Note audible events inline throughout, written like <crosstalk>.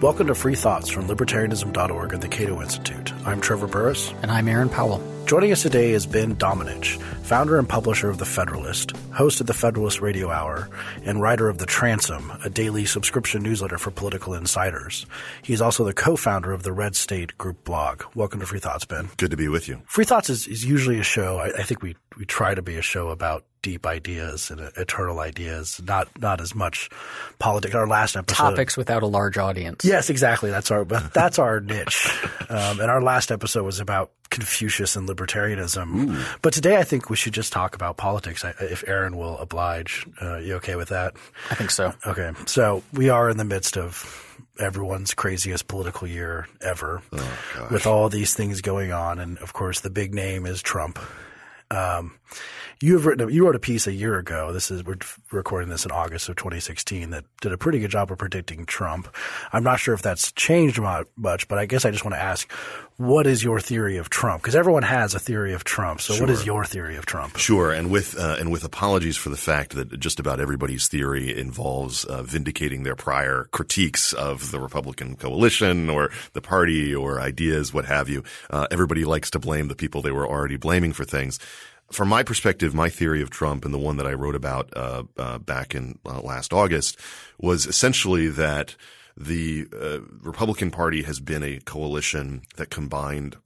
Welcome to Free Thoughts from Libertarianism.org and the Cato Institute. I'm Trevor Burrus. And I'm Aaron Powell. Joining us today is Ben Domenech, founder and publisher of The Federalist, host of the Federalist Radio Hour, and writer of The Transom, a daily subscription newsletter for political insiders. He's also the co-founder of the Red State Group blog. Welcome to Free Thoughts, Ben. Good to be with you. Free Thoughts is, is usually a show. I, I think we we try to be a show about deep ideas and eternal ideas, not not as much politics. Our last episode, topics without a large audience. Yes, exactly. That's our <laughs> that's our niche. Um, and our last episode was about Confucius and libertarianism. Ooh. But today, I think we should just talk about politics. If Aaron will oblige, uh, you okay with that? I think so. Okay, so we are in the midst of everyone's craziest political year ever, oh, with all these things going on, and of course, the big name is Trump. Um, you have written, a, you wrote a piece a year ago. This is, we're recording this in August of 2016 that did a pretty good job of predicting Trump. I'm not sure if that's changed much, but I guess I just want to ask, what is your theory of Trump? Because everyone has a theory of Trump. So sure. what is your theory of Trump? Sure. And with, uh, and with apologies for the fact that just about everybody's theory involves uh, vindicating their prior critiques of the Republican coalition or the party or ideas, what have you. Uh, everybody likes to blame the people they were already blaming for things from my perspective, my theory of Trump and the one that I wrote about uh, uh, back in uh, last August was essentially that the uh, Republican Party has been a coalition that combined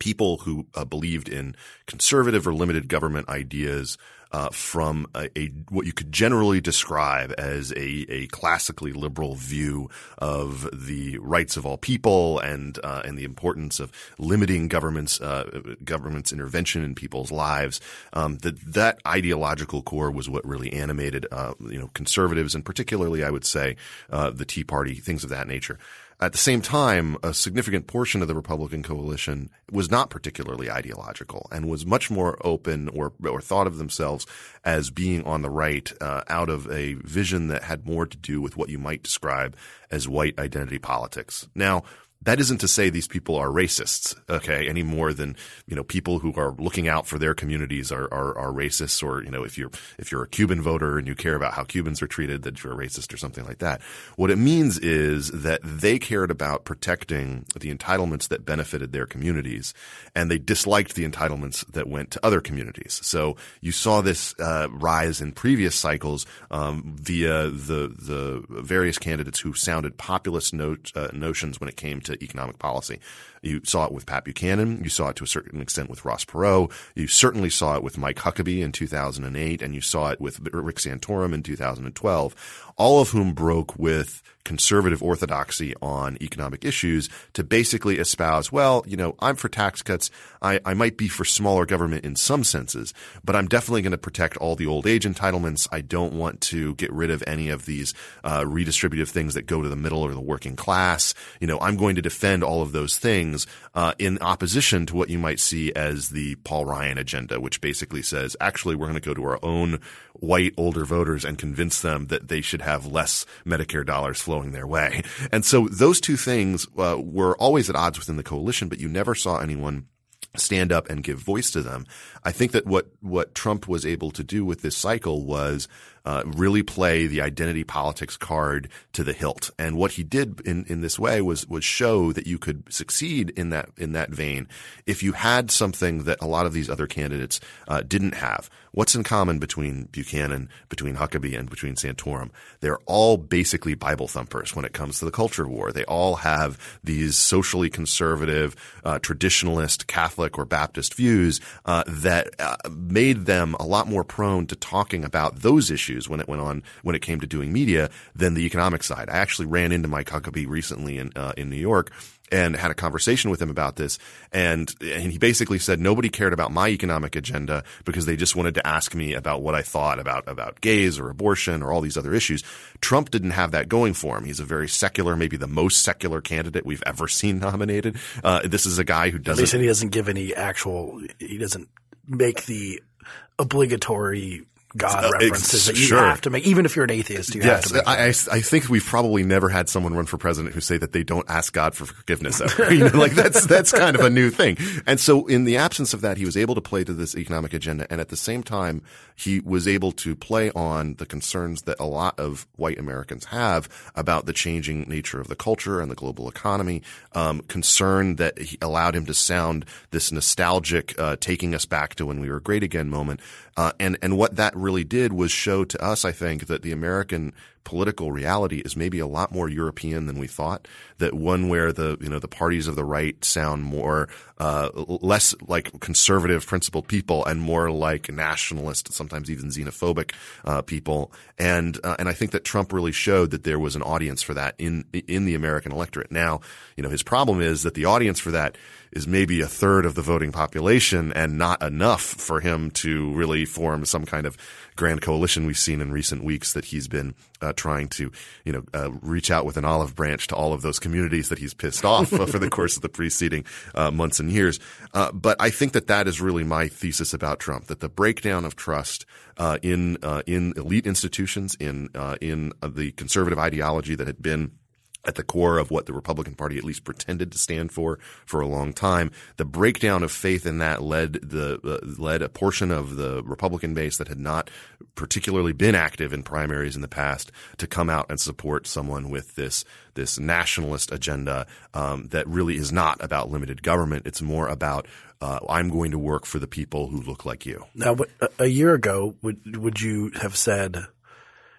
people who uh, believed in conservative or limited government ideas uh, from a, a, what you could generally describe as a, a classically liberal view of the rights of all people and uh, and the importance of limiting government's uh, government's intervention in people's lives. Um, that that ideological core was what really animated uh, you know conservatives and particularly I would say uh, the Tea Party, things of that nature. At the same time, a significant portion of the Republican coalition was not particularly ideological and was much more open or, or thought of themselves as being on the right uh, out of a vision that had more to do with what you might describe as white identity politics. Now, that isn't to say these people are racists, okay, any more than, you know, people who are looking out for their communities are, are, are racists or, you know, if you're, if you're a Cuban voter and you care about how Cubans are treated, that you're a racist or something like that. What it means is that they cared about protecting the entitlements that benefited their communities and they disliked the entitlements that went to other communities. So you saw this, uh, rise in previous cycles, um, via the, the various candidates who sounded populist note, uh, notions when it came to to economic policy. You saw it with Pat Buchanan. You saw it to a certain extent with Ross Perot. You certainly saw it with Mike Huckabee in 2008, and you saw it with Rick Santorum in 2012, all of whom broke with conservative orthodoxy on economic issues to basically espouse, well, you know, I'm for tax cuts. I, I might be for smaller government in some senses, but I'm definitely going to protect all the old age entitlements. I don't want to get rid of any of these uh, redistributive things that go to the middle or the working class. You know, I'm going to defend all of those things uh, in opposition to what you might see as the Paul Ryan agenda, which basically says, actually, we're going to go to our own white older voters and convince them that they should have less Medicare dollars flowing their way. And so those two things uh, were always at odds within the coalition, but you never saw anyone stand up and give voice to them. I think that what what Trump was able to do with this cycle was uh, really play the identity politics card to the hilt. And what he did in, in this way was was show that you could succeed in that in that vein if you had something that a lot of these other candidates uh, didn't have. What's in common between Buchanan, between Huckabee, and between Santorum? They're all basically Bible thumpers when it comes to the culture war. They all have these socially conservative, uh, traditionalist, Catholic or Baptist views uh, that uh, made them a lot more prone to talking about those issues issues when it went on when it came to doing media than the economic side. I actually ran into Mike Huckabee recently in uh, in New York and had a conversation with him about this. And, and he basically said nobody cared about my economic agenda because they just wanted to ask me about what I thought about, about gays or abortion or all these other issues. Trump didn't have that going for him. He's a very secular, maybe the most secular candidate we've ever <laughs> seen nominated. Uh, this is a guy who doesn't. he doesn't give any actual, he doesn't make the obligatory God Uh, references that you sure. have to make, even if you're an atheist. You have Yes, to make. I, I, I think we've probably never had someone run for president who say that they don't ask God for forgiveness ever. <laughs> you know, like that's that's kind of a new thing. And so, in the absence of that, he was able to play to this economic agenda, and at the same time, he was able to play on the concerns that a lot of white Americans have about the changing nature of the culture and the global economy. Um, concern that he allowed him to sound this nostalgic, uh, taking us back to when we were great again moment. Uh, and and what that really did was show to us, I think, that the American political reality is maybe a lot more European than we thought. That one where the you know the parties of the right sound more uh, less like conservative, principled people, and more like nationalist, sometimes even xenophobic uh, people. And uh, and I think that Trump really showed that there was an audience for that in in the American electorate. Now, you know, his problem is that the audience for that is maybe a third of the voting population and not enough for him to really form some kind of grand coalition we've seen in recent weeks that he's been uh, trying to, you know, uh, reach out with an olive branch to all of those communities that he's pissed off <laughs> for the course of the preceding uh, months and years. Uh, but I think that that is really my thesis about Trump, that the breakdown of trust uh, in in elite institutions, in in the conservative ideology that had been at the core of what the Republican Party at least pretended to stand for for a long time. The breakdown of faith in that led the uh, led a portion of the Republican base that had not particularly been active in primaries in the past to come out and support someone with this this nationalist agenda um, that really is not about limited government. It's more about uh, I'm going to work for the people who look like you. Now, a- year ago, would would you have said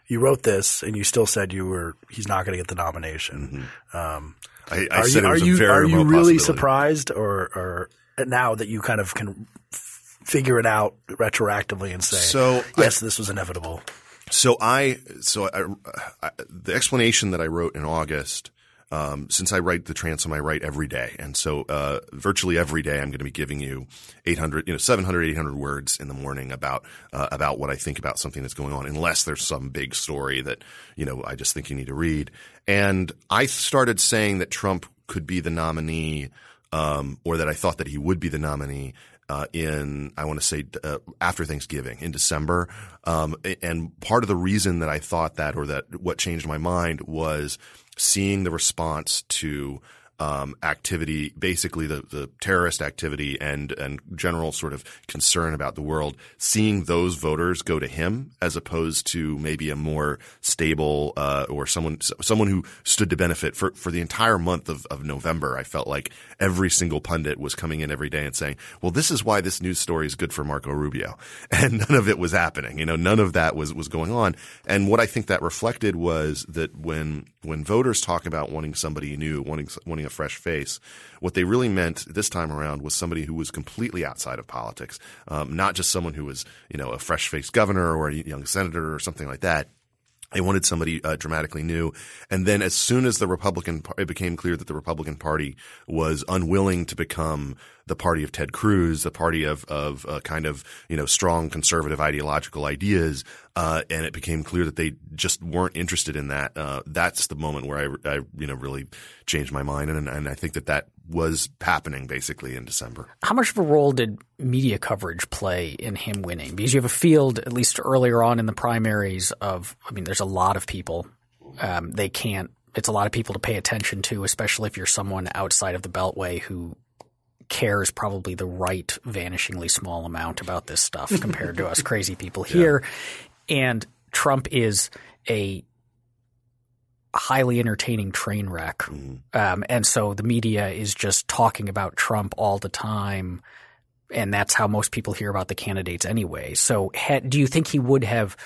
you wrote this and you still said you were he's not going to get the nomination? Um, I, I are said you it are a you very are you really surprised or or now that you kind of can f- figure it out retroactively and say So I- yes, this was inevitable? So I, so I, I, the explanation that I wrote in August, um, since I write the transom, I write every day. And so, uh, virtually every day I'm going to be giving you 800, you know, 700, 800 words in the morning about, uh, about what I think about something that's going on, unless there's some big story that, you know, I just think you need to read. And I started saying that Trump could be the nominee, um, or that I thought that he would be the nominee uh, in I want to say uh, after Thanksgiving in December, um, and part of the reason that I thought that or that what changed my mind was seeing the response to um, activity, basically the, the terrorist activity and and general sort of concern about the world, seeing those voters go to him as opposed to maybe a more stable uh, or someone someone who stood to benefit for for the entire month of, of November. I felt like every single pundit was coming in every day and saying, "Well, this is why this news story is good for Marco Rubio," <laughs> and none of it was happening. You know, none of that was was going on. And what I think that reflected was that when when voters talk about wanting somebody new, wanting wanting a fresh face, what they really meant this time around was somebody who was completely outside of politics, um, not just someone who was you know a fresh faced governor or a young senator or something like that. They wanted somebody uh, dramatically new. And then as soon as the Republican, it became clear that the Republican Party was unwilling to become the party of Ted Cruz, the party of, of uh, kind of, you know, strong conservative ideological ideas, uh, and it became clear that they just weren't interested in that. Uh, that's the moment where I, I, you know, really changed my mind. And, and I think that that was happening basically in December. How much of a role did media coverage play in him winning? Because you have a field, at least earlier on in the primaries, of I mean, there's a lot of people. Um, they can't. It's a lot of people to pay attention to, especially if you're someone outside of the Beltway who cares probably the right vanishingly small amount about this stuff compared to us <laughs> crazy people here. And Trump is a highly entertaining train wreck. Um, and so the media is just talking about Trump all the time. And that's how most people hear about the candidates anyway. So had, do you think he would have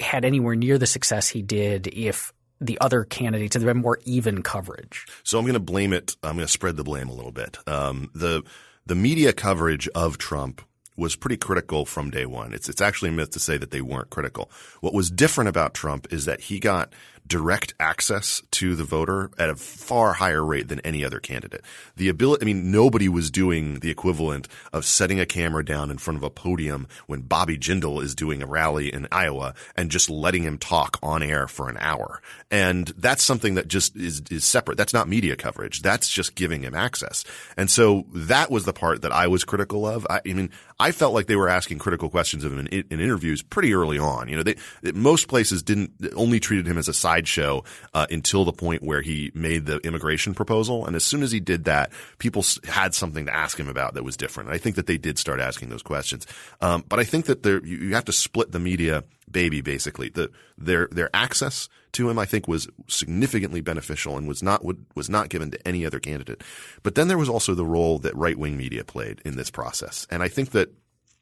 had anywhere near the success he did if the other candidates had been more even coverage? So I'm going to blame it. I'm going to spread the blame a little bit. Um, the the media coverage of Trump was pretty critical from day one. It's it's actually a myth to say that they weren't critical. What was different about Trump is that he got direct access to the voter at a far higher rate than any other candidate. The ability, I mean, nobody was doing the equivalent of setting a camera down in front of a podium when Bobby Jindal is doing a rally in Iowa and just letting him talk on air for an hour. And that's something that just is, is separate. That's not media coverage. That's just giving him access. And so that was the part that I was critical of. I, I mean, I felt like they were asking critical questions of him in, in interviews pretty early on. You know, they, most places didn't only treated him as a sideshow uh, until the point where he made the immigration proposal. And as soon as he did that, people had something to ask him about that was different. And I think that they did start asking those questions. Um, but I think that there, you, you have to split the media baby basically. The, their their access to him, I think, was significantly beneficial and was not was not given to any other candidate. But then there was also the role that right wing media played in this process, and I think that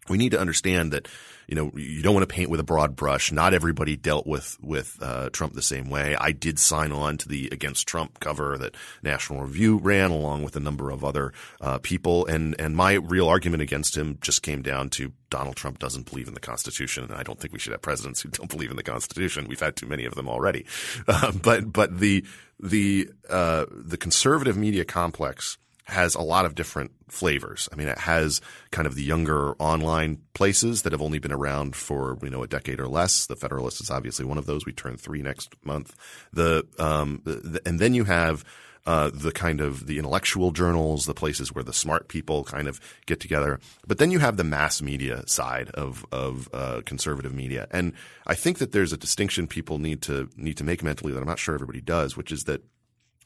we need to understand that you know you don't want to paint with a broad brush. Not everybody dealt with with uh, Trump the same way. I did sign on to the against Trump cover that National Review ran, along with a number of other uh, people, and and my real argument against him just came down to Donald Trump doesn't believe in the Constitution, and I don't think we should have presidents who <laughs> don't believe in the Constitution. We've had too many of them already. <laughs> Uh, but but the the uh, the conservative media complex has a lot of different flavors. I mean, it has kind of the younger online places that have only been around for you know a decade or less. The Federalist is obviously one of those. We turn three next month. The, um, the and then you have. Uh, the kind of the intellectual journals, the places where the smart people kind of get together. But then you have the mass media side of of uh, conservative media, and I think that there's a distinction people need to need to make mentally that I'm not sure everybody does, which is that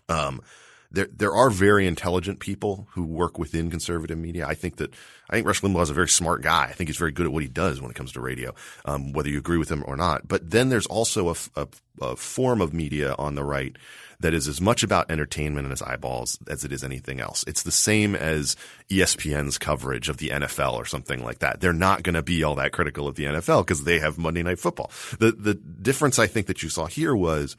um, there there are very intelligent people who work within conservative media. I think that I think Rush Limbaugh is a very smart guy. I think he's very good at what he does when it comes to radio, um, whether you agree with him or not. But then there's also a, a, a form of media on the right that is as much about entertainment and its eyeballs as it is anything else. It's the same as ESPN's coverage of the NFL or something like that. They're not going to be all that critical of the NFL because they have Monday Night Football. The the difference I think that you saw here was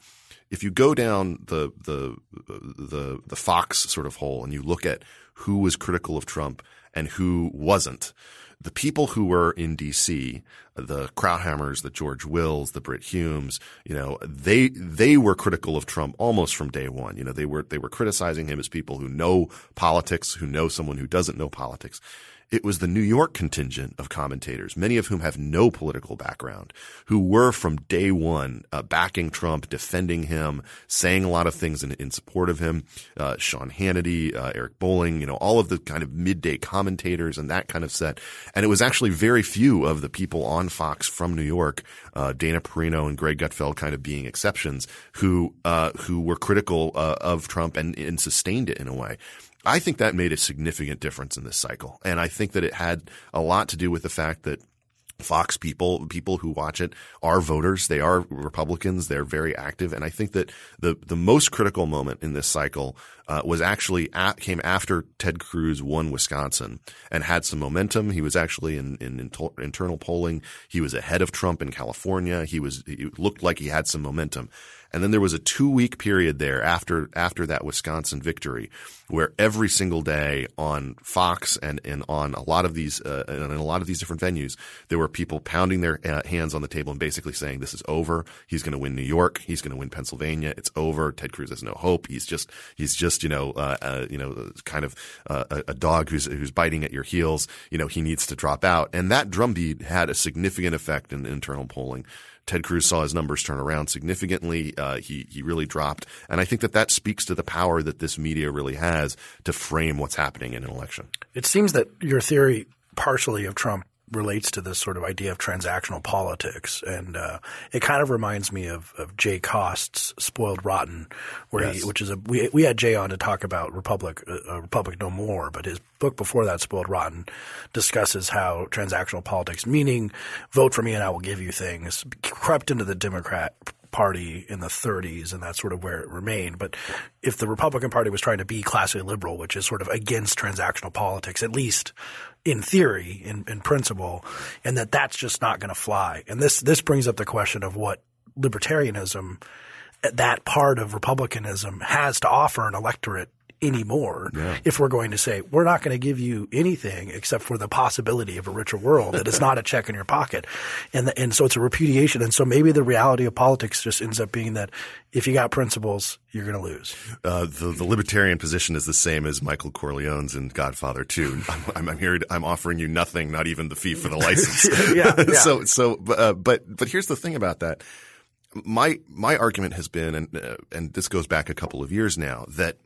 if you go down the the the the Fox sort of hole and you look at who was critical of Trump and who wasn't, the people who were in D.C., the Krauthammers, the George Wills, the Brit Humes, you know, they they were critical of Trump almost from day one. You know, they were they were criticizing him as people who know politics, who know someone who doesn't know politics. It was the New York contingent of commentators, many of whom have no political background, who were from day one uh, backing Trump, defending him, saying a lot of things in, in support of him. Uh, Sean Hannity, uh, Eric Bolling, you know, all of the kind of midday commentators and that kind of set. And it was actually very few of the people on Fox from New York, uh, Dana Perino and Greg Gutfeld kind of being exceptions, who uh, who were critical uh, of Trump and, and sustained it in a way. I think that made a significant difference in this cycle. And I think that it had a lot to do with the fact that Fox people, people who watch it are voters. They are Republicans. They're very active. And I think that the, the most critical moment in this cycle uh, was actually at, came after Ted Cruz won Wisconsin and had some momentum. He was actually in, in, in internal polling. He was ahead of Trump in California. He was, he looked like he had some momentum. And then there was a two week period there after after that Wisconsin victory, where every single day on Fox and, and on a lot of these uh, and in a lot of these different venues, there were people pounding their uh, hands on the table and basically saying, "This is over. He's going to win New York. He's going to win Pennsylvania. It's over. Ted Cruz has no hope. He's just he's just you know uh, uh you know kind of uh, a, a dog who's who's biting at your heels. You know he needs to drop out." And that drumbeat had a significant effect in internal polling. Ted Cruz saw his numbers turn around significantly. Uh, he he really dropped, and I think that that speaks to the power that this media really has to frame what's happening in an election. It seems that your theory, partially of Trump, relates to this sort of idea of transactional politics, and uh, it kind of reminds me of, of Jay Cost's "Spoiled Rotten," where yes. he, which is a we we had Jay on to talk about Republic uh, Republic No More, but his book before that, "Spoiled Rotten," discusses how transactional politics, meaning vote for me and I will give you things, crept into the Democrat Party in the 30s, and that's sort of where it remained. But if the Republican Party was trying to be classically liberal, which is sort of against transactional politics, at least in theory, in, in principle, and that that's just not going to fly. And this this brings up the question of what libertarianism, that part of republicanism, has to offer an electorate anymore if we're going to say we're not going to give you anything except for the possibility of a richer world that is not a check in your pocket. And the, and so it's a repudiation. And so maybe the reality of politics just ends up being that if you got principles you're going to lose. Uh, the, the libertarian position is the same as Michael Corleone's in Godfather 2 I'm, I'm, here I'm offering you nothing not even the fee for the license. <laughs> Yeah, yeah. so so uh, but but here's the thing about that. My my argument has been and uh, and this goes back a couple of years now that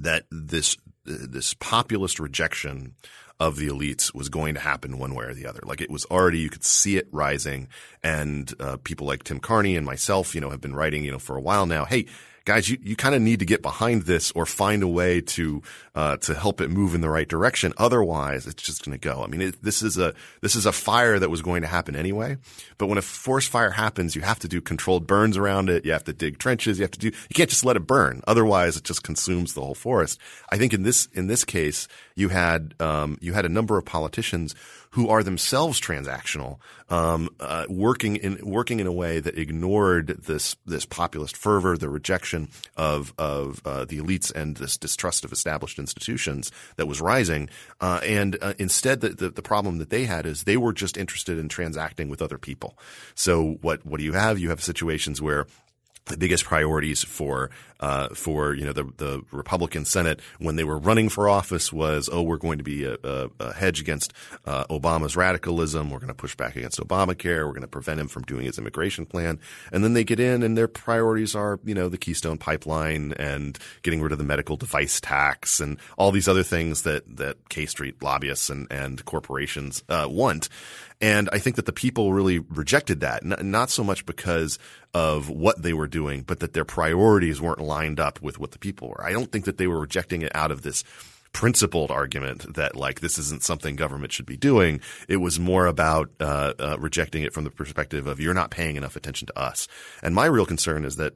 that this this populist rejection of the elites was going to happen one way or the other. Like it was already, you could see it rising. And uh, people like Tim Carney and myself, you know, have been writing, you know, for a while now. Hey, guys, you, you kind of need to get behind this or find a way to uh, to help it move in the right direction. Otherwise, it's just going to go. I mean, it, this is a this is a fire that was going to happen anyway. But when a forest fire happens, you have to do controlled burns around it. You have to dig trenches. You have to do. You can't just let it burn. Otherwise, it just consumes the whole forest. I think in this in this case, you had um, you had a number of politicians who are themselves transactional, um, uh, working in working in a way that ignored this this populist fervor, the rejection of of uh, the elites, and this distrust of established institutions that was rising. Uh, and uh, instead, the, the, the problem that they had is they were just interested in transacting with other people. So what what do you have? You have situations where the biggest priorities for uh, for you know the the Republican Senate when they were running for office was oh we're going to be a, a, a hedge against uh, Obama's radicalism. We're going to push back against Obamacare. We're going to prevent him from doing his immigration plan. And then they get in and their priorities are you know the Keystone Pipeline and getting rid of the medical device tax and all these other things that that K Street lobbyists and and corporations uh, want and I think that the people really rejected that, not so much because of what they were doing, but that their priorities weren't lined up with what the people were. I don't think that they were rejecting it out of this principled argument that like this isn't something government should be doing. It was more about uh, uh, rejecting it from the perspective of you're not paying enough attention to us. And my real concern is that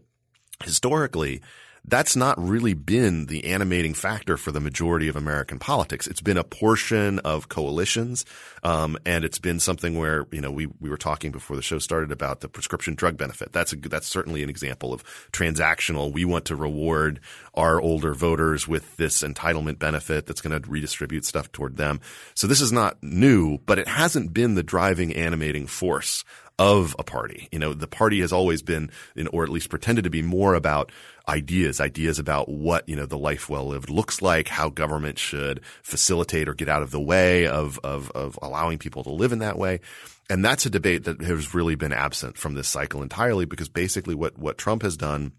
historically that's not really been the animating factor for the majority of American politics. It's been a portion of coalitions, um, and it's been something where you know we we were talking before the show started about the prescription drug benefit. That's a that's certainly an example of transactional. We want to reward our older voters with this entitlement benefit that's going to redistribute stuff toward them. So this is not new, but it hasn't been the driving animating force of a party. You know, the party has always been, or at least pretended to be more about ideas, ideas about what, you know, the life well lived looks like, how government should facilitate or get out of the way of, of, of allowing people to live in that way. And that's a debate that has really been absent from this cycle entirely because basically what, what Trump has done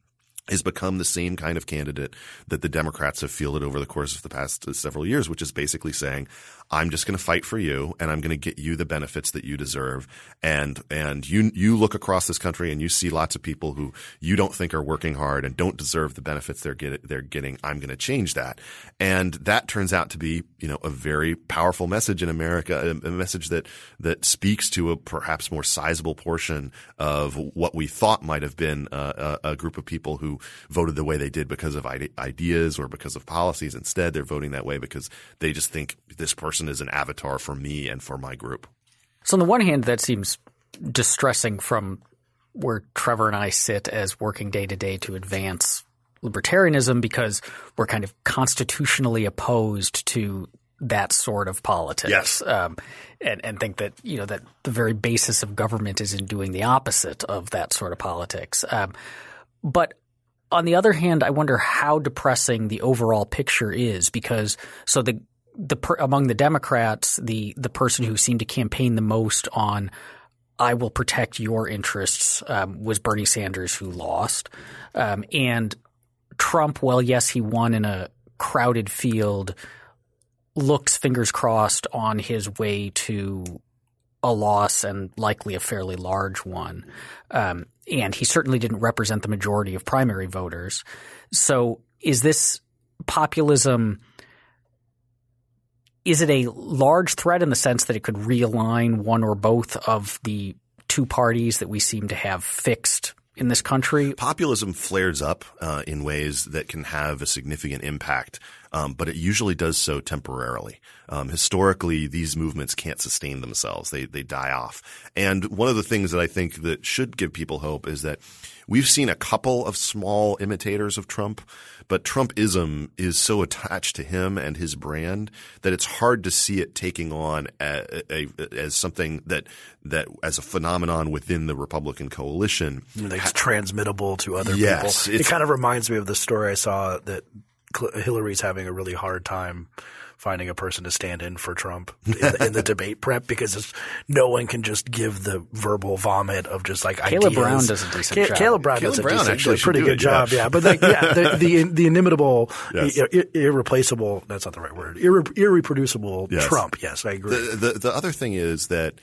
has become the same kind of candidate that the Democrats have fielded over the course of the past several years, which is basically saying, I'm just going to fight for you and I'm going to get you the benefits that you deserve. And, and you, you look across this country and you see lots of people who you don't think are working hard and don't deserve the benefits they're get, they're getting. I'm going to change that. And that turns out to be, you know, a very powerful message in America, a, message that, that speaks to a perhaps more sizable portion of what we thought might have been a, a group of people who voted the way they did because of ideas or because of policies. Instead, they're voting that way because they just think this person is an avatar for me and for my group. So on the one hand, that seems distressing from where Trevor and I sit as working day to day to advance libertarianism because we're kind of constitutionally opposed to that sort of politics. Yes. Um, and, and think that, you know, that the very basis of government is in doing the opposite of that sort of politics. Um, but on the other hand, I wonder how depressing the overall picture is because so the the among the Democrats, the the person who seemed to campaign the most on I will protect your interests um, was Bernie Sanders, who lost, um, and Trump. Well, yes, he won in a crowded field. Looks fingers crossed on his way to a loss and likely a fairly large one. Um, and he certainly didn't represent the majority of primary voters. So is this populism is it a large threat in the sense that it could realign one or both of the two parties that we seem to have fixed in this country? Populism flares up uh, in ways that can have a significant impact um, but it usually does so temporarily. Um, historically, these movements can't sustain themselves; they they die off. And one of the things that I think that should give people hope is that we've seen a couple of small imitators of Trump, but Trumpism is so attached to him and his brand that it's hard to see it taking on a, a, a, as something that that as a phenomenon within the Republican coalition. Like it's transmittable to other Yes, people. It kind of reminds me of the story I saw that Hillary's having a really hard time finding a person to stand in for Trump <laughs> in, in the debate prep because it's, no one can just give the verbal vomit of just like Caleb ideas. Brown does a decent Ca- job. Caleb Brown Caleb does a Brown decent, actually a pretty good it, job, yeah. But like, yeah, <laughs> the, the the inimitable, Yes. ir- ir- irreplaceable. That's not the right word. Irre- irreproducible Yes. Trump. Yes, I agree. The, the the other thing is that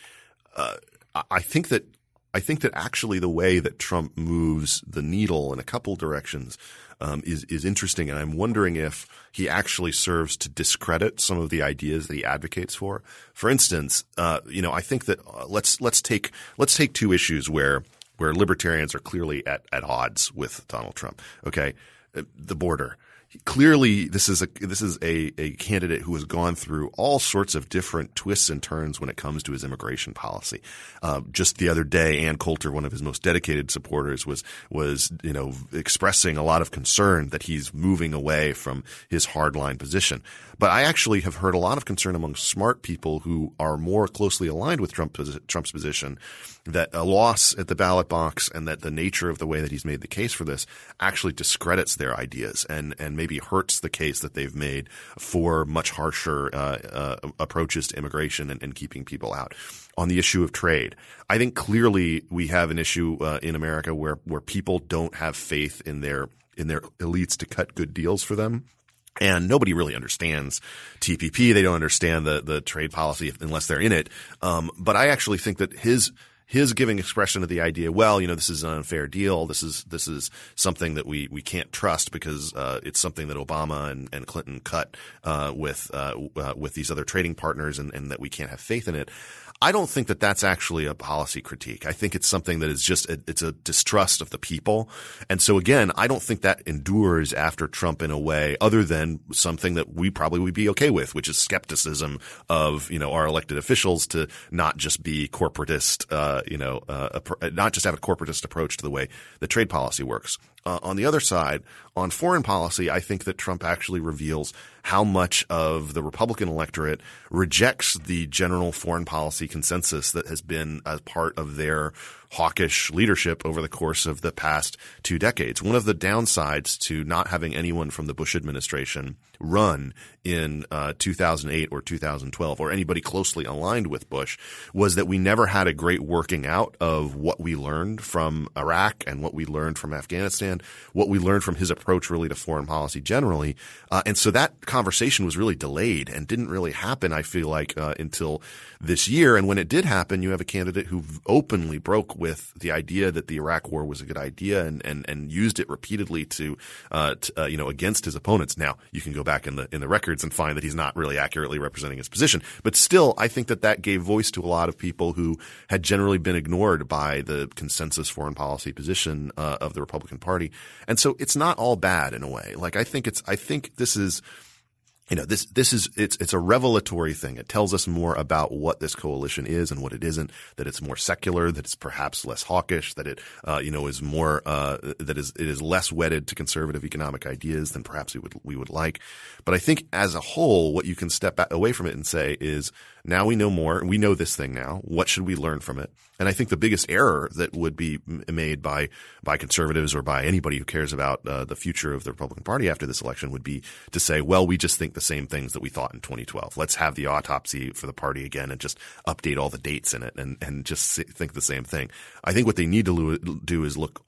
uh, I- I think that I think that actually the way that Trump moves the needle in a couple directions um, is is interesting, and I'm wondering if he actually serves to discredit some of the ideas that he advocates for. For instance, uh, you know, I think that uh, let's let's take let's take two issues where where libertarians are clearly at at odds with Donald Trump. Okay, Uh, the border clearly this is a this is a, a candidate who has gone through all sorts of different twists and turns when it comes to his immigration policy. Uh, just the other day, Ann Coulter, one of his most dedicated supporters, was was you know expressing a lot of concern that he's moving away from his hardline position. But I actually have heard a lot of concern among smart people who are more closely aligned with Trump, Trump's position that a loss at the ballot box and that the nature of the way that he's made the case for this actually discredits their ideas and, and maybe hurts the case that they've made for much harsher uh, uh, approaches to immigration and, and keeping people out. On the issue of trade, I think clearly we have an issue uh, in America where where people don't have faith in their in their elites to cut good deals for them. And nobody really understands TPP. They don't understand the the trade policy unless they're in it. Um, but I actually think that his his giving expression to the idea, well, you know, this is an unfair deal. This is this is something that we we can't trust because uh, it's something that Obama and, and Clinton cut uh, with uh, uh, with these other trading partners, and, and that we can't have faith in it. I don't think that that's actually a policy critique. I think it's something that is just a, it's a distrust of the people, and so again, I don't think that endures after Trump in a way other than something that we probably would be okay with, which is skepticism of you know our elected officials to not just be corporatist, uh, you know, uh, not just have a corporatist approach to the way the trade policy works. Uh, on the other side, on foreign policy, I think that Trump actually reveals how much of the Republican electorate rejects the general foreign policy consensus that has been a part of their hawkish leadership over the course of the past two decades. One of the downsides to not having anyone from the Bush administration run in uh, 2008 or 2012 or anybody closely aligned with Bush was that we never had a great working out of what we learned from Iraq and what we learned from Afghanistan, what we learned from his approach really to foreign policy generally. Uh, and so that conversation was really delayed and didn't really happen, I feel like, uh, until this year. And when it did happen, you have a candidate who openly broke with the idea that the Iraq war was a good idea and, and, and used it repeatedly to, uh, to uh, you know, against his opponents. Now you can go back in the, in the records and find that he's not really accurately representing his position, but still, I think that that gave voice to a lot of people who had generally been ignored by the consensus foreign policy position, uh, of the Republican Party. And so it's not all bad in a way. Like I think it's, I think this is, you know, this, this is, it's, it's a revelatory thing. It tells us more about what this coalition is and what it isn't, that it's more secular, that it's perhaps less hawkish, that it, uh, you know, is more, uh, that is, it is less wedded to conservative economic ideas than perhaps we would, we would like. But I think as a whole, what you can step away from it and say is now we know more and we know this thing now. What should we learn from it? And I think the biggest error that would be made by by conservatives or by anybody who cares about uh, the future of the Republican Party after this election would be to say, well, we just think the same things that we thought in 2012. Let's have the autopsy for the party again and just update all the dates in it and and just think the same thing. I think what they need to do is look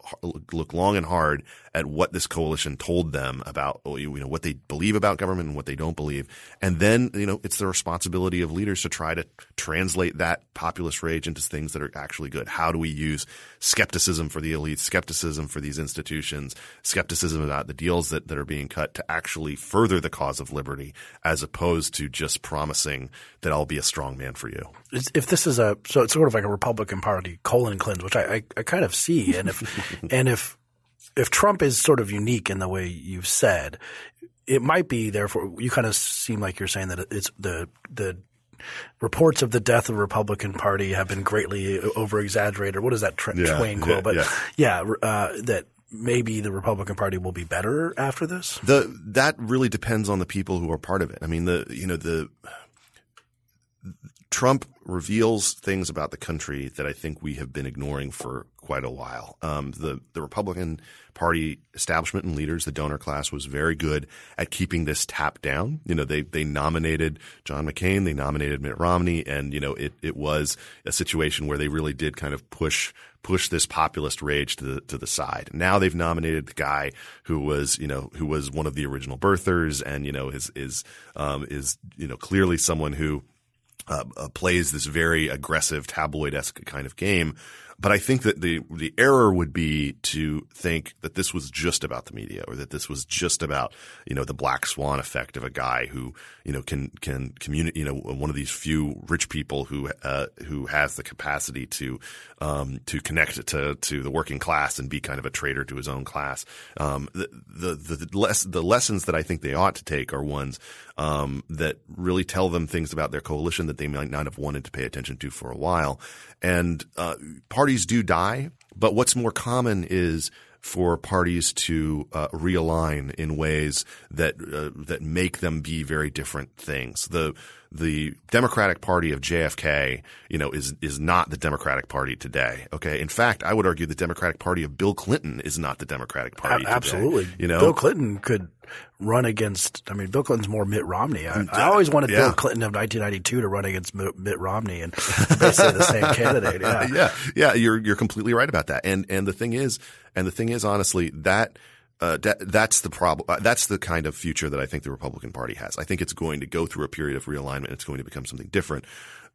look long and hard at what this coalition told them about you know what they believe about government and what they don't believe, and then you know it's the responsibility of leaders to try to translate that populist rage into things that are actually good. How do we use skepticism for the elite, skepticism for these institutions, skepticism about the deals that, that are being cut to actually further the cause of liberty as opposed to just promising that I'll be a strong man for you. If this is a so it's sort of like a Republican Party colon cleanse, which I, I, I kind of see, and if <laughs> and if if Trump is sort of unique in the way you've said, it might be therefore you kind of seem like you're saying that it's the the reports of the death of the Republican Party have been greatly over exaggerated. What is that tra- Yeah, Twain quote? yeah, but yeah. yeah, uh, that maybe the Republican Party will be better after this. The that really depends on the people who are part of it. I mean, the you know the Trump reveals things about the country that I think we have been ignoring for quite a while. Um, the the Republican Party establishment and leaders, the donor class, was very good at keeping this tap down. You know, they they nominated John McCain, they nominated Mitt Romney, and you know, it it was a situation where they really did kind of push push this populist rage to the to the side. Now they've nominated the guy who was you know who was one of the original birthers, and you know is is um, is you know clearly someone who uh, uh, plays this very aggressive tabloid esque kind of game. But I think that the the error would be to think that this was just about the media, or that this was just about you know the black swan effect of a guy who you know can can communicate. You know, one of these few rich people who uh, who has the capacity to um, to connect to to the working class and be kind of a traitor to his own class. Um, the the the, less, the lessons that I think they ought to take are ones um, that really tell them things about their coalition that they might not have wanted to pay attention to for a while. And uh, parties do die, but what's more common is for parties to uh, realign in ways that uh, that make them be very different things. The the Democratic Party of JFK, you know, is is not the Democratic Party today. Okay, in fact, I would argue the Democratic Party of Bill Clinton is not the Democratic Party. today. Absolutely. you know, Bill Clinton could run against. I mean, Bill Clinton's more Mitt Romney. I, I always wanted Yeah. Bill Clinton of 1992 to run against Mitt Romney and basically the same candidate. Yeah. <laughs> yeah, yeah, you're you're completely right about that. And and the thing is, and the thing is, honestly, that. Uh, that, that's the problem. Uh, that's the kind of future that I think the Republican Party has. I think it's going to go through a period of realignment. It's going to become something different.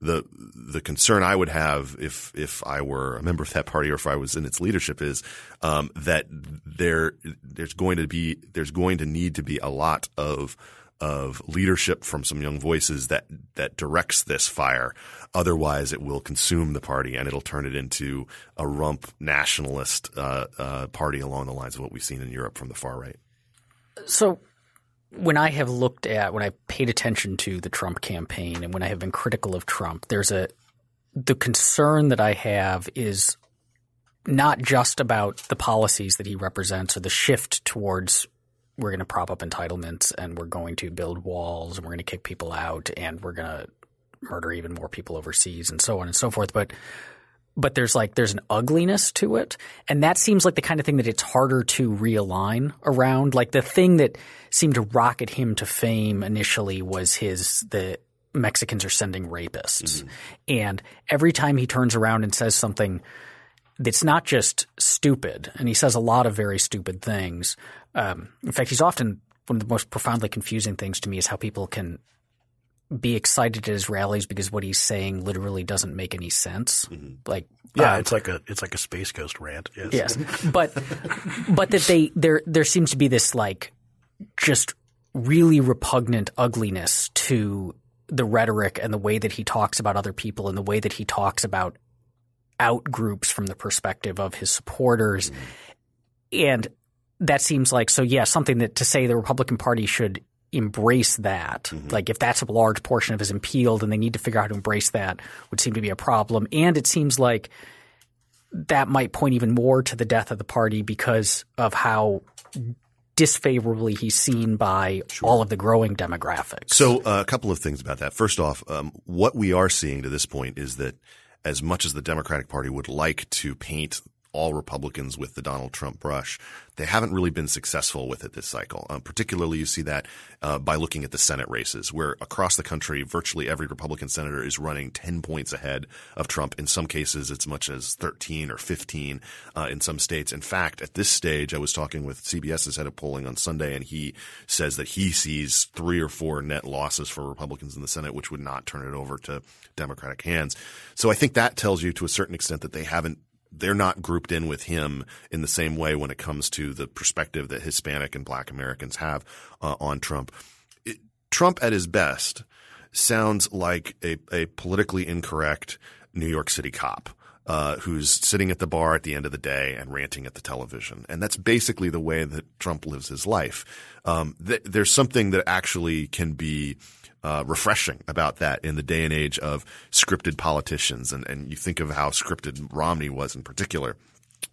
The the concern I would have if if I were a member of that party or if I was in its leadership is um, that there there's going to be there's going to need to be a lot of of leadership from some young voices that that directs this fire. Otherwise, it will consume the party and it'll turn it into a rump nationalist uh, uh, party along the lines of what we've seen in Europe from the far right. So when I have looked at when I paid attention to the Trump campaign and when I have been critical of Trump, there's a the concern that I have is not just about the policies that he represents or the shift towards we're going to prop up entitlements and we're going to build walls and we're going to kick people out and we're going to murder even more people overseas and so on and so forth. But but there's like there's an ugliness to it. And that seems like the kind of thing that it's harder to realign around. Like the thing that seemed to rocket him to fame initially was his the Mexicans are sending rapists. Mm-hmm. And every time he turns around and says something that's not just stupid and he says a lot of very stupid things um, in fact he's often one of the most profoundly confusing things to me is how people can be excited at his rallies because what he's saying literally doesn't make any sense. Like, Yeah, um, it's like a it's like a space ghost rant. Yes. yes, but but that they there there seems to be this like just really repugnant ugliness to the rhetoric and the way that he talks about other people and the way that he talks about out groups from the perspective of his supporters, and that seems like so yeah something that to say the Republican Party should embrace that like if that's a large portion of his appeal and they need to figure out how to embrace that would seem to be a problem and it seems like that might point even more to the death of the party because of how disfavorably he's seen by all of the growing demographics. So uh, a couple of things about that. First off, um, what we are seeing to this point is that as much as the Democratic Party would like to paint all Republicans with the Donald Trump brush, they haven't really been successful with it this cycle. Um, particularly, you see that uh, by looking at the Senate races, where across the country, virtually every Republican senator is running 10 points ahead of Trump. In some cases, it's much as 13 or 15 uh, in some states. In fact, at this stage, I was talking with CBS's head of polling on Sunday, and he says that he sees three or four net losses for Republicans in the Senate, which would not turn it over to Democratic hands. So I think that tells you to a certain extent that they haven't they're not grouped in with him in the same way when it comes to the perspective that Hispanic and Black Americans have uh, on Trump. It, Trump at his best sounds like a, a politically incorrect New York City cop. uh, who's sitting at the bar at the end of the day and ranting at the television. And that's basically the way that Trump lives his life. Um, th- there's something that actually can be uh, refreshing about that in the day and age of scripted politicians. And, and you think of how scripted Romney was in particular,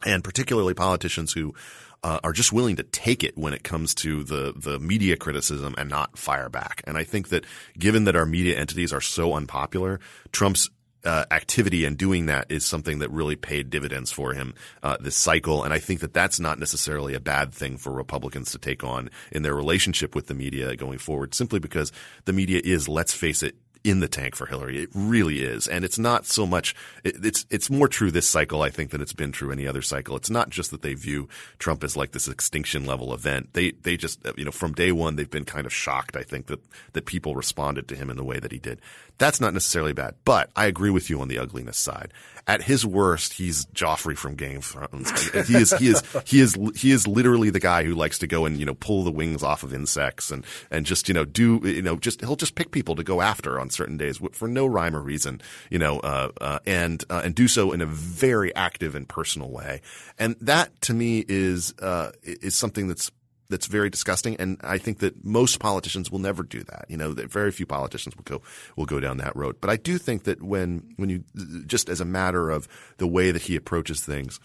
and particularly politicians who uh, are just willing to take it when it comes to the the media criticism and not fire back. And I think that given that our media entities are so unpopular, Trump's uh, activity and doing that is something that really paid dividends for him uh, this cycle. And I think that that's not necessarily a bad thing for Republicans to take on in their relationship with the media going forward, simply because the media is, let's face it, in the tank for Hillary. It really is. And it's not so much, it, it's, it's more true this cycle, I think, than it's been true any other cycle. It's not just that they view Trump as like this extinction level event. They, they just, you know, from day one, they've been kind of shocked, I think, that, that people responded to him in the way that he did. That's not necessarily bad, but I agree with you on the ugliness side. At his worst, he's Joffrey from Game of Thrones. he is, he is, he is, he is literally the guy who likes to go and, you know, pull the wings off of insects and, and just, you know, do, you know, just, he'll just pick people to go after on certain days for no rhyme or reason, you know, uh, uh, and, uh, and do so in a very active and personal way. And that to me is, uh, is something that's that's very disgusting. And I think that most politicians will never do that. You know, very few politicians will go will go down that road. But I do think that when when you just as a matter of the way that he approaches things,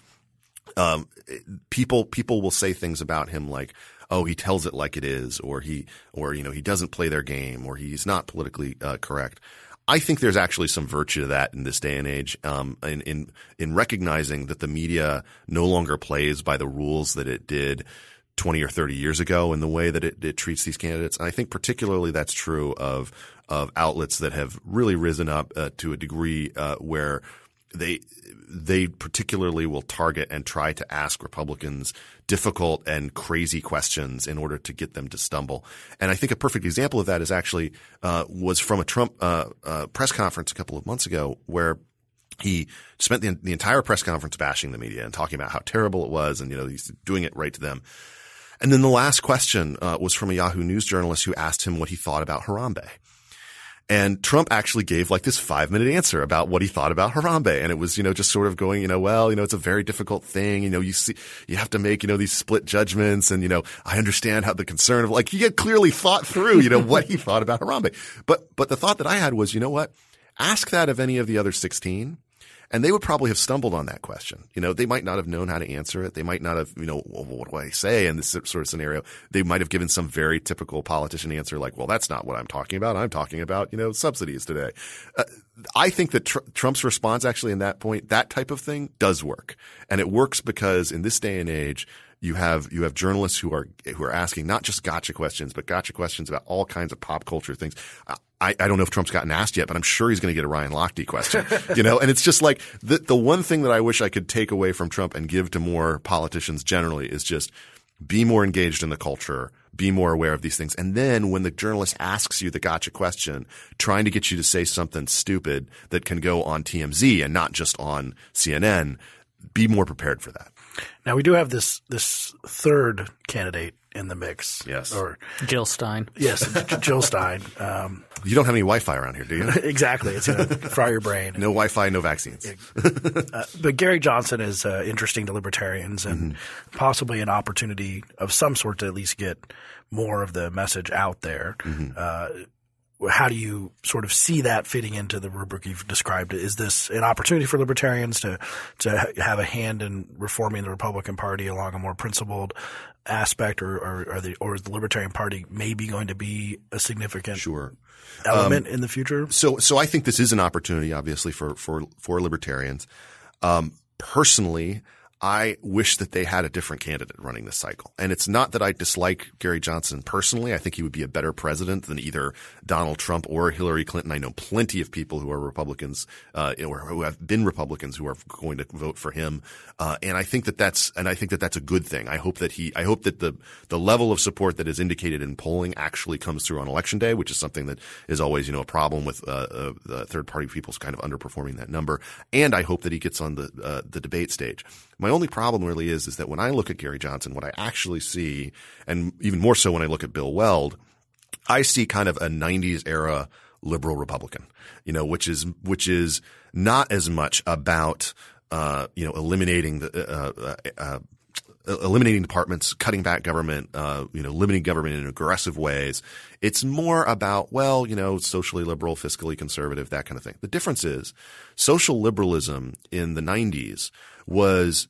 um, people people will say things about him like, oh, he tells it like it is, or he or you know he doesn't play their game, or he's not politically uh, correct. I think there's actually some virtue to that in this day and age, um, in, in in recognizing that the media no longer plays by the rules that it did 20 or 30 years ago in the way that it, it treats these candidates. And I think particularly that's true of of outlets that have really risen up uh, to a degree uh, where they they particularly will target and try to ask Republicans difficult and crazy questions in order to get them to stumble. And I think a perfect example of that is actually uh, was from a Trump uh, uh, press conference a couple of months ago where he spent the, the entire press conference bashing the media and talking about how terrible it was and you know he's doing it right to them. And then the last question uh, was from a Yahoo News journalist who asked him what he thought about Harambe. And Trump actually gave like this five minute answer about what he thought about Harambe. And it was, you know, just sort of going, you know, well, you know, it's a very difficult thing. You know, you see, you have to make, you know, these split judgments. And, you know, I understand how the concern of like, he had clearly thought through, you know, what he <laughs> thought about Harambe. But, but the thought that I had was, you know what? Ask that of any of the other 16 and they would probably have stumbled on that question. You know, they might not have known how to answer it. They might not have, you know, well, what do I say in this sort of scenario? They might have given some very typical politician answer like, well, that's not what I'm talking about. I'm talking about, you know, subsidies today. Uh, I think that tr- Trump's response actually in that point, that type of thing does work. And it works because in this day and age, you have you have journalists who are who are asking not just gotcha questions, but gotcha questions about all kinds of pop culture things. I, I don't know if Trump's gotten asked yet, but I'm sure he's going to get a Ryan Lochte question. <laughs> you know, and it's just like the the one thing that I wish I could take away from Trump and give to more politicians generally is just be more engaged in the culture, be more aware of these things. And then when the journalist asks you the gotcha question, trying to get you to say something stupid that can go on TMZ and not just on CNN, be more prepared for that. Now we do have this this third candidate in the mix. Yes. Or Jill Stein. Yes, Jill Stein. Um, you don't have any Wi-Fi around here, do you? <laughs> exactly. It's going to fry your brain. No Wi-Fi, no vaccines. uh, but Gary Johnson is uh, interesting to libertarians and mm-hmm. possibly an opportunity of some sort to at least get more of the message out there. Mm-hmm. Uh, how do you sort of see that fitting into the rubric you've described? Is this an opportunity for libertarians to to have a hand in reforming the Republican Party along a more principled aspect, or or, or, the, or is the Libertarian Party maybe going to be a significant sure element um, in the future? So so I think this is an opportunity, obviously, for for for libertarians. Um, personally, I wish that they had a different candidate running this cycle. And it's not that I dislike Gary Johnson personally. I think he would be a better president than either Donald Trump or Hillary Clinton. I know plenty of people who are Republicans, uh, or who have been Republicans who are going to vote for him. Uh, and I think that that's, and I think that that's a good thing. I hope that he, I hope that the, the level of support that is indicated in polling actually comes through on election day, which is something that is always, you know, a problem with, uh, uh the third party people's kind of underperforming that number. And I hope that he gets on the, uh, the debate stage. My only problem really is, is that when I look at Gary Johnson, what I actually see, and even more so when I look at Bill Weld, I see kind of a 90s era liberal Republican, you know, which is, which is not as much about uh, you know, eliminating the, uh, uh, uh, eliminating departments, cutting back government, uh, you know, limiting government in aggressive ways. It's more about, well, you know, socially liberal, fiscally conservative, that kind of thing. The difference is social liberalism in the 90s was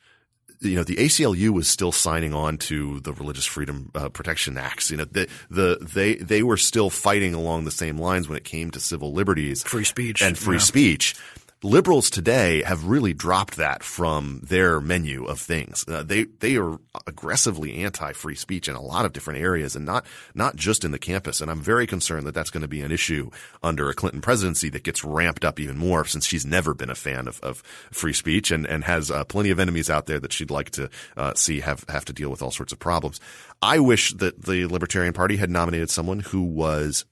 you know, the ACLU was still signing on to the Religious Freedom uh, Protection Acts. You know, the, the, they, they were still fighting along the same lines when it came to civil liberties. Free speech. And free Yeah. speech. Liberals today have really dropped that from their menu of things. Uh, they they are aggressively anti-free speech in a lot of different areas, and not not just in the campus. And I'm very concerned that that's going to be an issue under a Clinton presidency that gets ramped up even more, since she's never been a fan of, of free speech and and has uh, plenty of enemies out there that she'd like to uh, see have have to deal with all sorts of problems. I wish that the Libertarian Party had nominated someone who was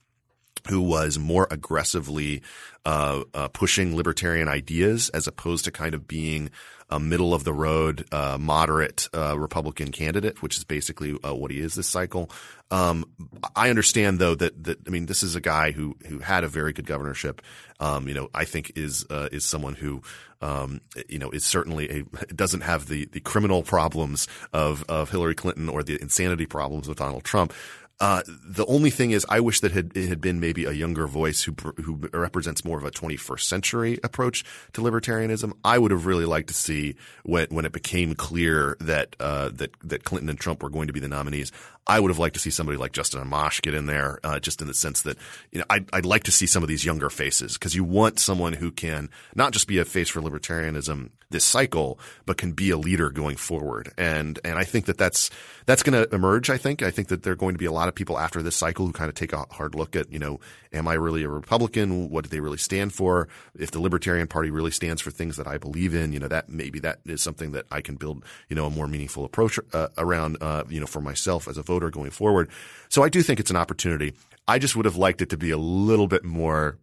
who was more aggressively uh, uh, pushing libertarian ideas as opposed to kind of being a middle of the road, uh, moderate uh, Republican candidate, which is basically uh, what he is this cycle. Um, I understand though that that I mean this is a guy who who had a very good governorship. Um, you know, I think is uh, is someone who um, you know is certainly a doesn't have the the criminal problems of of Hillary Clinton or the insanity problems of Donald Trump. Uh, the only thing is, I wish that had, it had been maybe a younger voice who who represents more of a 21st century approach to libertarianism. I would have really liked to see when when it became clear that uh, that that Clinton and Trump were going to be the nominees. I would have liked to see somebody like Justin Amash get in there, uh, just in the sense that you know I'd, I'd like to see some of these younger faces because you want someone who can not just be a face for libertarianism this cycle, but can be a leader going forward. And and I think that that's that's going to emerge. I think I think that there are going to be a lot of people after this cycle who kind of take a hard look at you know, am I really a Republican? What do they really stand for? If the Libertarian Party really stands for things that I believe in, you know, that maybe that is something that I can build you know a more meaningful approach uh, around uh, you know for myself as a voter going forward. So I do think it's an opportunity. I just would have liked it to be a little bit more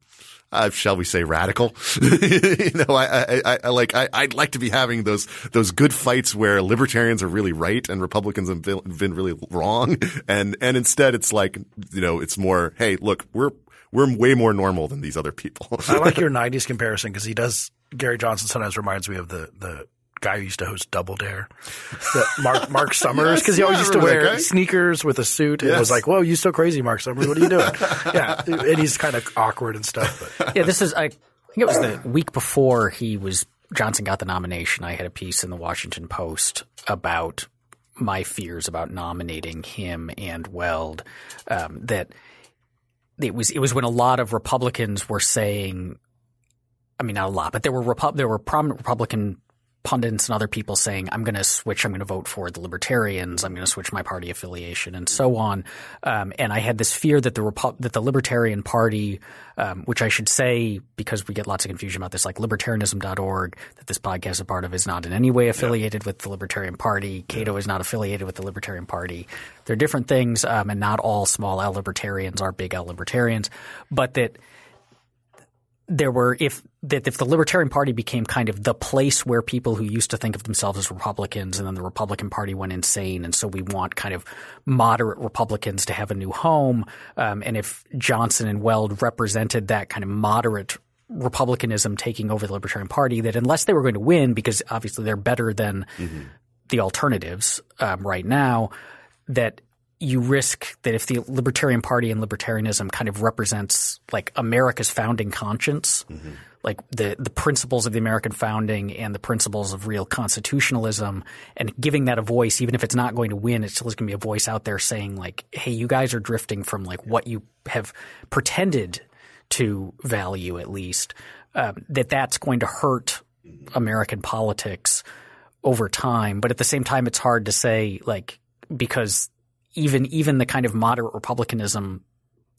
uh, shall we say radical? <laughs> you know, I, I, I like, I, I'd like to be having those, those good fights where libertarians are really right and Republicans have been, been really wrong. <laughs> And, and instead it's like, you know, it's more, hey, look, we're, we're way more normal than these other people. I like <laughs> your '90s comparison because he does. Gary Johnson sometimes reminds me of the the guy who used to host Double Dare, Marc Marc <laughs> Summers, because he always yeah, used to I remember that wear sneakers with a suit. and It was like, "Whoa, you so crazy, Marc Summers? What are you doing?" <laughs> yeah, and he's kind of awkward and stuff. But <laughs> yeah, this is. I think it was the week before he was Johnson got the nomination. I had a piece in the Washington Post about my fears about nominating him and Weld. Um, that it was it was when a lot of Republicans were saying, I mean not a lot, but there were Repu- there were prominent Republican pundits and other people saying, I'm going to switch, I'm going to vote for the Libertarians, I'm going to switch my party affiliation, and so on. Um, and I had this fear that the Repu- that the Libertarian Party, um, which I should say because we get lots of confusion about this, like libertarianism.org, that this podcast is a part of, is not in any way affiliated with the Libertarian Party. Cato is not affiliated with the Libertarian Party. They're different things, um, and not all small L libertarians are big L libertarians, but that there were if that if the Libertarian Party became kind of the place where people who used to think of themselves as Republicans and then the Republican Party went insane, and so we want kind of moderate Republicans to have a new home, um, and if Johnson and Weld represented that kind of moderate Republicanism taking over the Libertarian Party, that unless they were going to win, because obviously they're better than the alternatives um, right now, that you risk that if the Libertarian Party and libertarianism kind of represents like America's founding conscience, like the the principles of the American founding and the principles of real constitutionalism, and giving that a voice, even if it's not going to win, it still is going to be a voice out there saying like, "Hey, you guys are drifting from like what you have pretended to value, at least." Um, that that's going to hurt American politics over time. But at the same time, it's hard to say like because even even the kind of moderate republicanism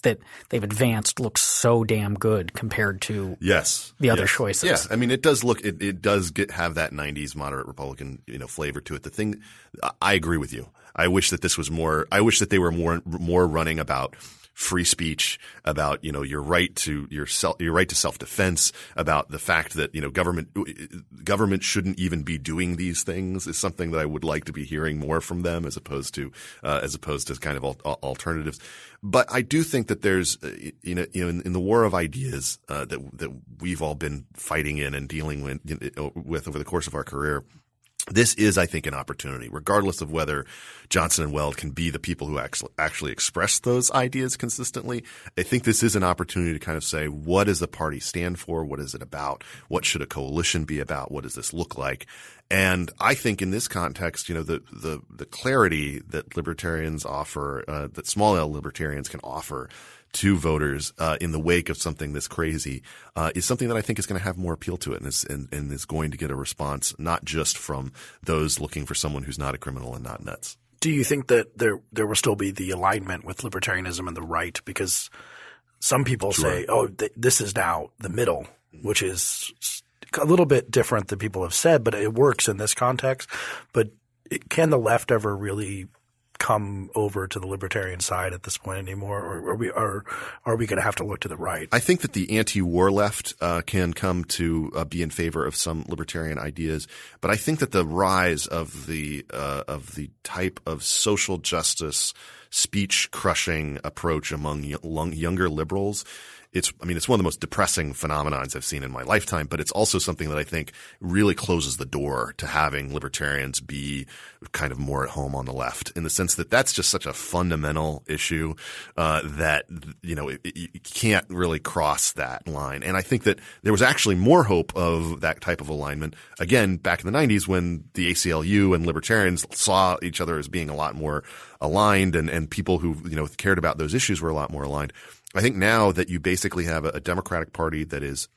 that they've advanced looks so damn good compared to Yes. The other yes. choices. Yeah. I mean, it does look, it, it does get, have that 90s moderate Republican, you know, flavor to it. The thing, I agree with you. I wish that this was more, I wish that they were more, more running about free speech, about you know your right to your self, your right to self defense, about the fact that you know government government shouldn't even be doing these things is something that I would like to be hearing more from them as opposed to uh, as opposed to kind of al- alternatives. But I do think that there's uh, you know you know in, in the war of ideas uh, that that we've all been fighting in and dealing with, with over the course of our career this is, I think, an opportunity, regardless of whether Johnson and Weld can be the people who actually, express those ideas consistently. I think this is an opportunity to kind of say, what does the party stand for? What is it about? What should a coalition be about? What does this look like? And I think in this context, you know, the the, the clarity that libertarians offer, uh, that small L libertarians can offer to voters uh, in the wake of something this crazy uh, is something that I think is going to have more appeal to it and is, and, and is going to get a response not just from those looking for someone who's not a criminal and not nuts. Do you think that there there will still be the alignment with libertarianism and the right? Because some people sure. say, "Oh, th- this is now the middle," which is a little bit different than people have said, but it works in this context. But it, can the left ever really come over to the libertarian side at this point anymore, or are we are are we going to have to look to the right? I think that the anti-war left uh, can come to uh, be in favor of some libertarian ideas, but I think that the rise of the uh, of the type of social justice speech crushing approach among younger liberals it's I mean it's one of the most depressing phenomenons I've seen in my lifetime, but it's also something that I think really closes the door to having libertarians be kind of more at home on the left in the sense that that's just such a fundamental issue uh, that you know it, it, you can't really cross that line. And I think that there was actually more hope of that type of alignment again back in the 90s when the ACLU and libertarians saw each other as being a lot more aligned and, and people who you know cared about those issues were a lot more aligned. I think now that you basically have a, a Democratic Party that is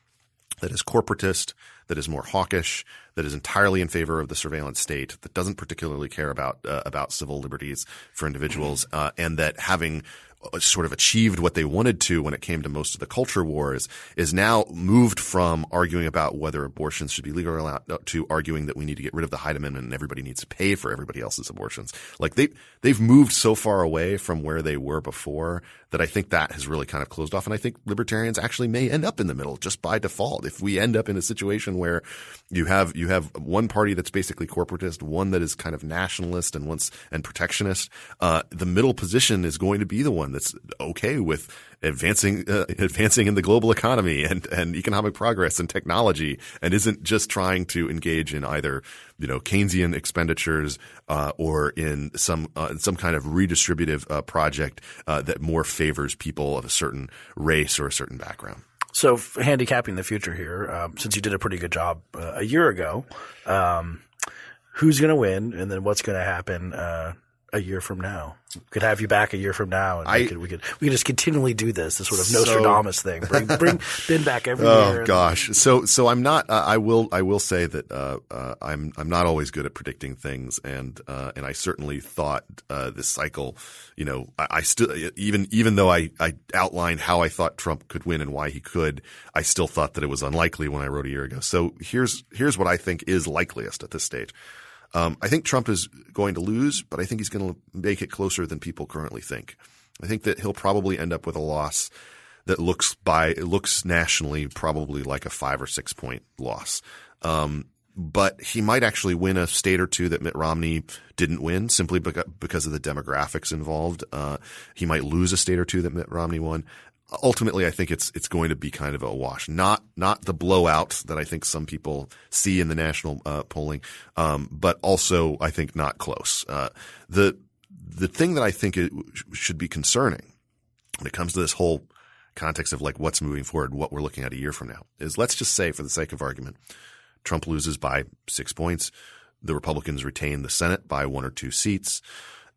that is corporatist, that is more hawkish, that is entirely in favor of the surveillance state, that doesn't particularly care about uh, about civil liberties for individuals, uh, and that having uh, sort of achieved what they wanted to when it came to most of the culture wars is now moved from arguing about whether abortions should be legal or not uh, to arguing that we need to get rid of the Hyde Amendment and everybody needs to pay for everybody else's abortions. Like they they've moved so far away from where they were before that I think that has really kind of closed off. And I think libertarians actually may end up in the middle just by default. If we end up in a situation where you have you have one party that's basically corporatist, one that is kind of nationalist and once and protectionist, uh, the middle position is going to be the one that's okay with advancing uh, <laughs> advancing in the global economy and and economic progress and technology, and isn't just trying to engage in either you know Keynesian expenditures uh, or in some uh, some kind of redistributive uh, project uh, that more favors people of a certain race or a certain background. So, handicapping the future here, um, since you did a pretty good job uh, a year ago, um, who's going to win, and then what's going to happen a year from now. We could have you back a year from now, and I, we, could, we could we could just continually do this, this sort of Nostradamus so, thing. Bring <laughs> bring Ben back every oh, year. Oh gosh, so so I'm not. Uh, I will I will say that uh, uh, I'm I'm not always good at predicting things, and uh, and I certainly thought uh, this cycle, you know, I, I, still even even though I I outlined how I thought Trump could win and why he could, I still thought that it was unlikely when I wrote a year ago. So here's here's what I think is likeliest at this stage. Um, I think Trump is going to lose, but I think he's going to make it closer than people currently think. I think that he'll probably end up with a loss that looks by looks nationally probably like a five or six point loss. Um, but he might actually win a state or two that Mitt Romney didn't win simply because of the demographics involved. Uh, he might lose a state or two that Mitt Romney won ultimately, I think it's it's going to be kind of a wash. Not not the blowout that I think some people see in the national uh, polling, um, but also I think not close. Uh, the the thing that I think it should be concerning when it comes to this whole context of like what's moving forward, what we're looking at a year from now, is let's just say, for the sake of argument, Trump loses by six points. The Republicans retain the Senate by one or two seats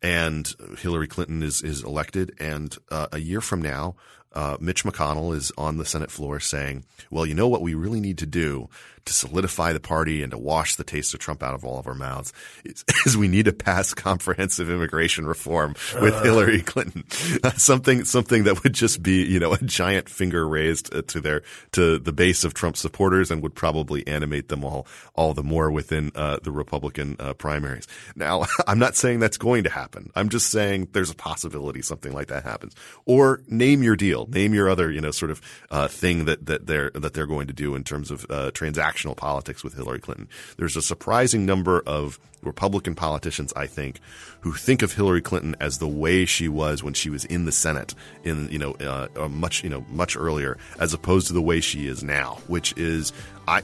and Hillary Clinton is is elected, and uh, a year from now, uh, Mitch McConnell is on the Senate floor saying, well, you know what we really need to do to solidify the party and to wash the taste of Trump out of all of our mouths is, <laughs> is we need to pass <laughs> comprehensive immigration reform with uh. Hillary Clinton. <laughs> something, something that would just be, you know, a giant finger raised uh, to their, to the base of Trump supporters and would probably animate them all, all the more within, uh, the Republican, uh, primaries. Now, I'm not saying that's going to happen. I'm just saying there's a possibility something like that happens. Or name your deal. Name your other, you know, sort of, uh, thing that, that they're, that they're going to do in terms of, uh, transactional politics with Hillary Clinton. There's a surprising number of Republican politicians, I think, who think of Hillary Clinton as the way she was when she was in the Senate in you know uh, much you know much earlier, as opposed to the way she is now, which is,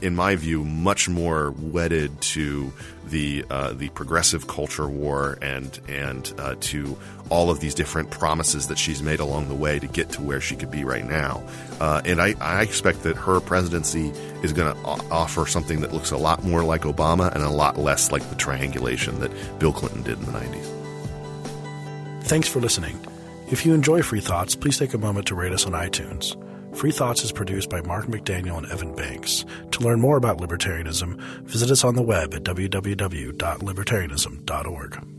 in my view, much more wedded to the uh, the progressive culture war and and uh, to all of these different promises that she's made along the way to get to where she could be right now. Uh, and I, I, expect that her presidency is going to offer something that looks a lot more like Obama and a lot less like the triangulation that Bill Clinton did in the 90s. Thanks for listening. If you enjoy Free Thoughts, please take a moment to rate us on iTunes. Free Thoughts is produced by Mark McDaniel and Evan Banks. To learn more about libertarianism, visit us on the web at www.libertarianism.org.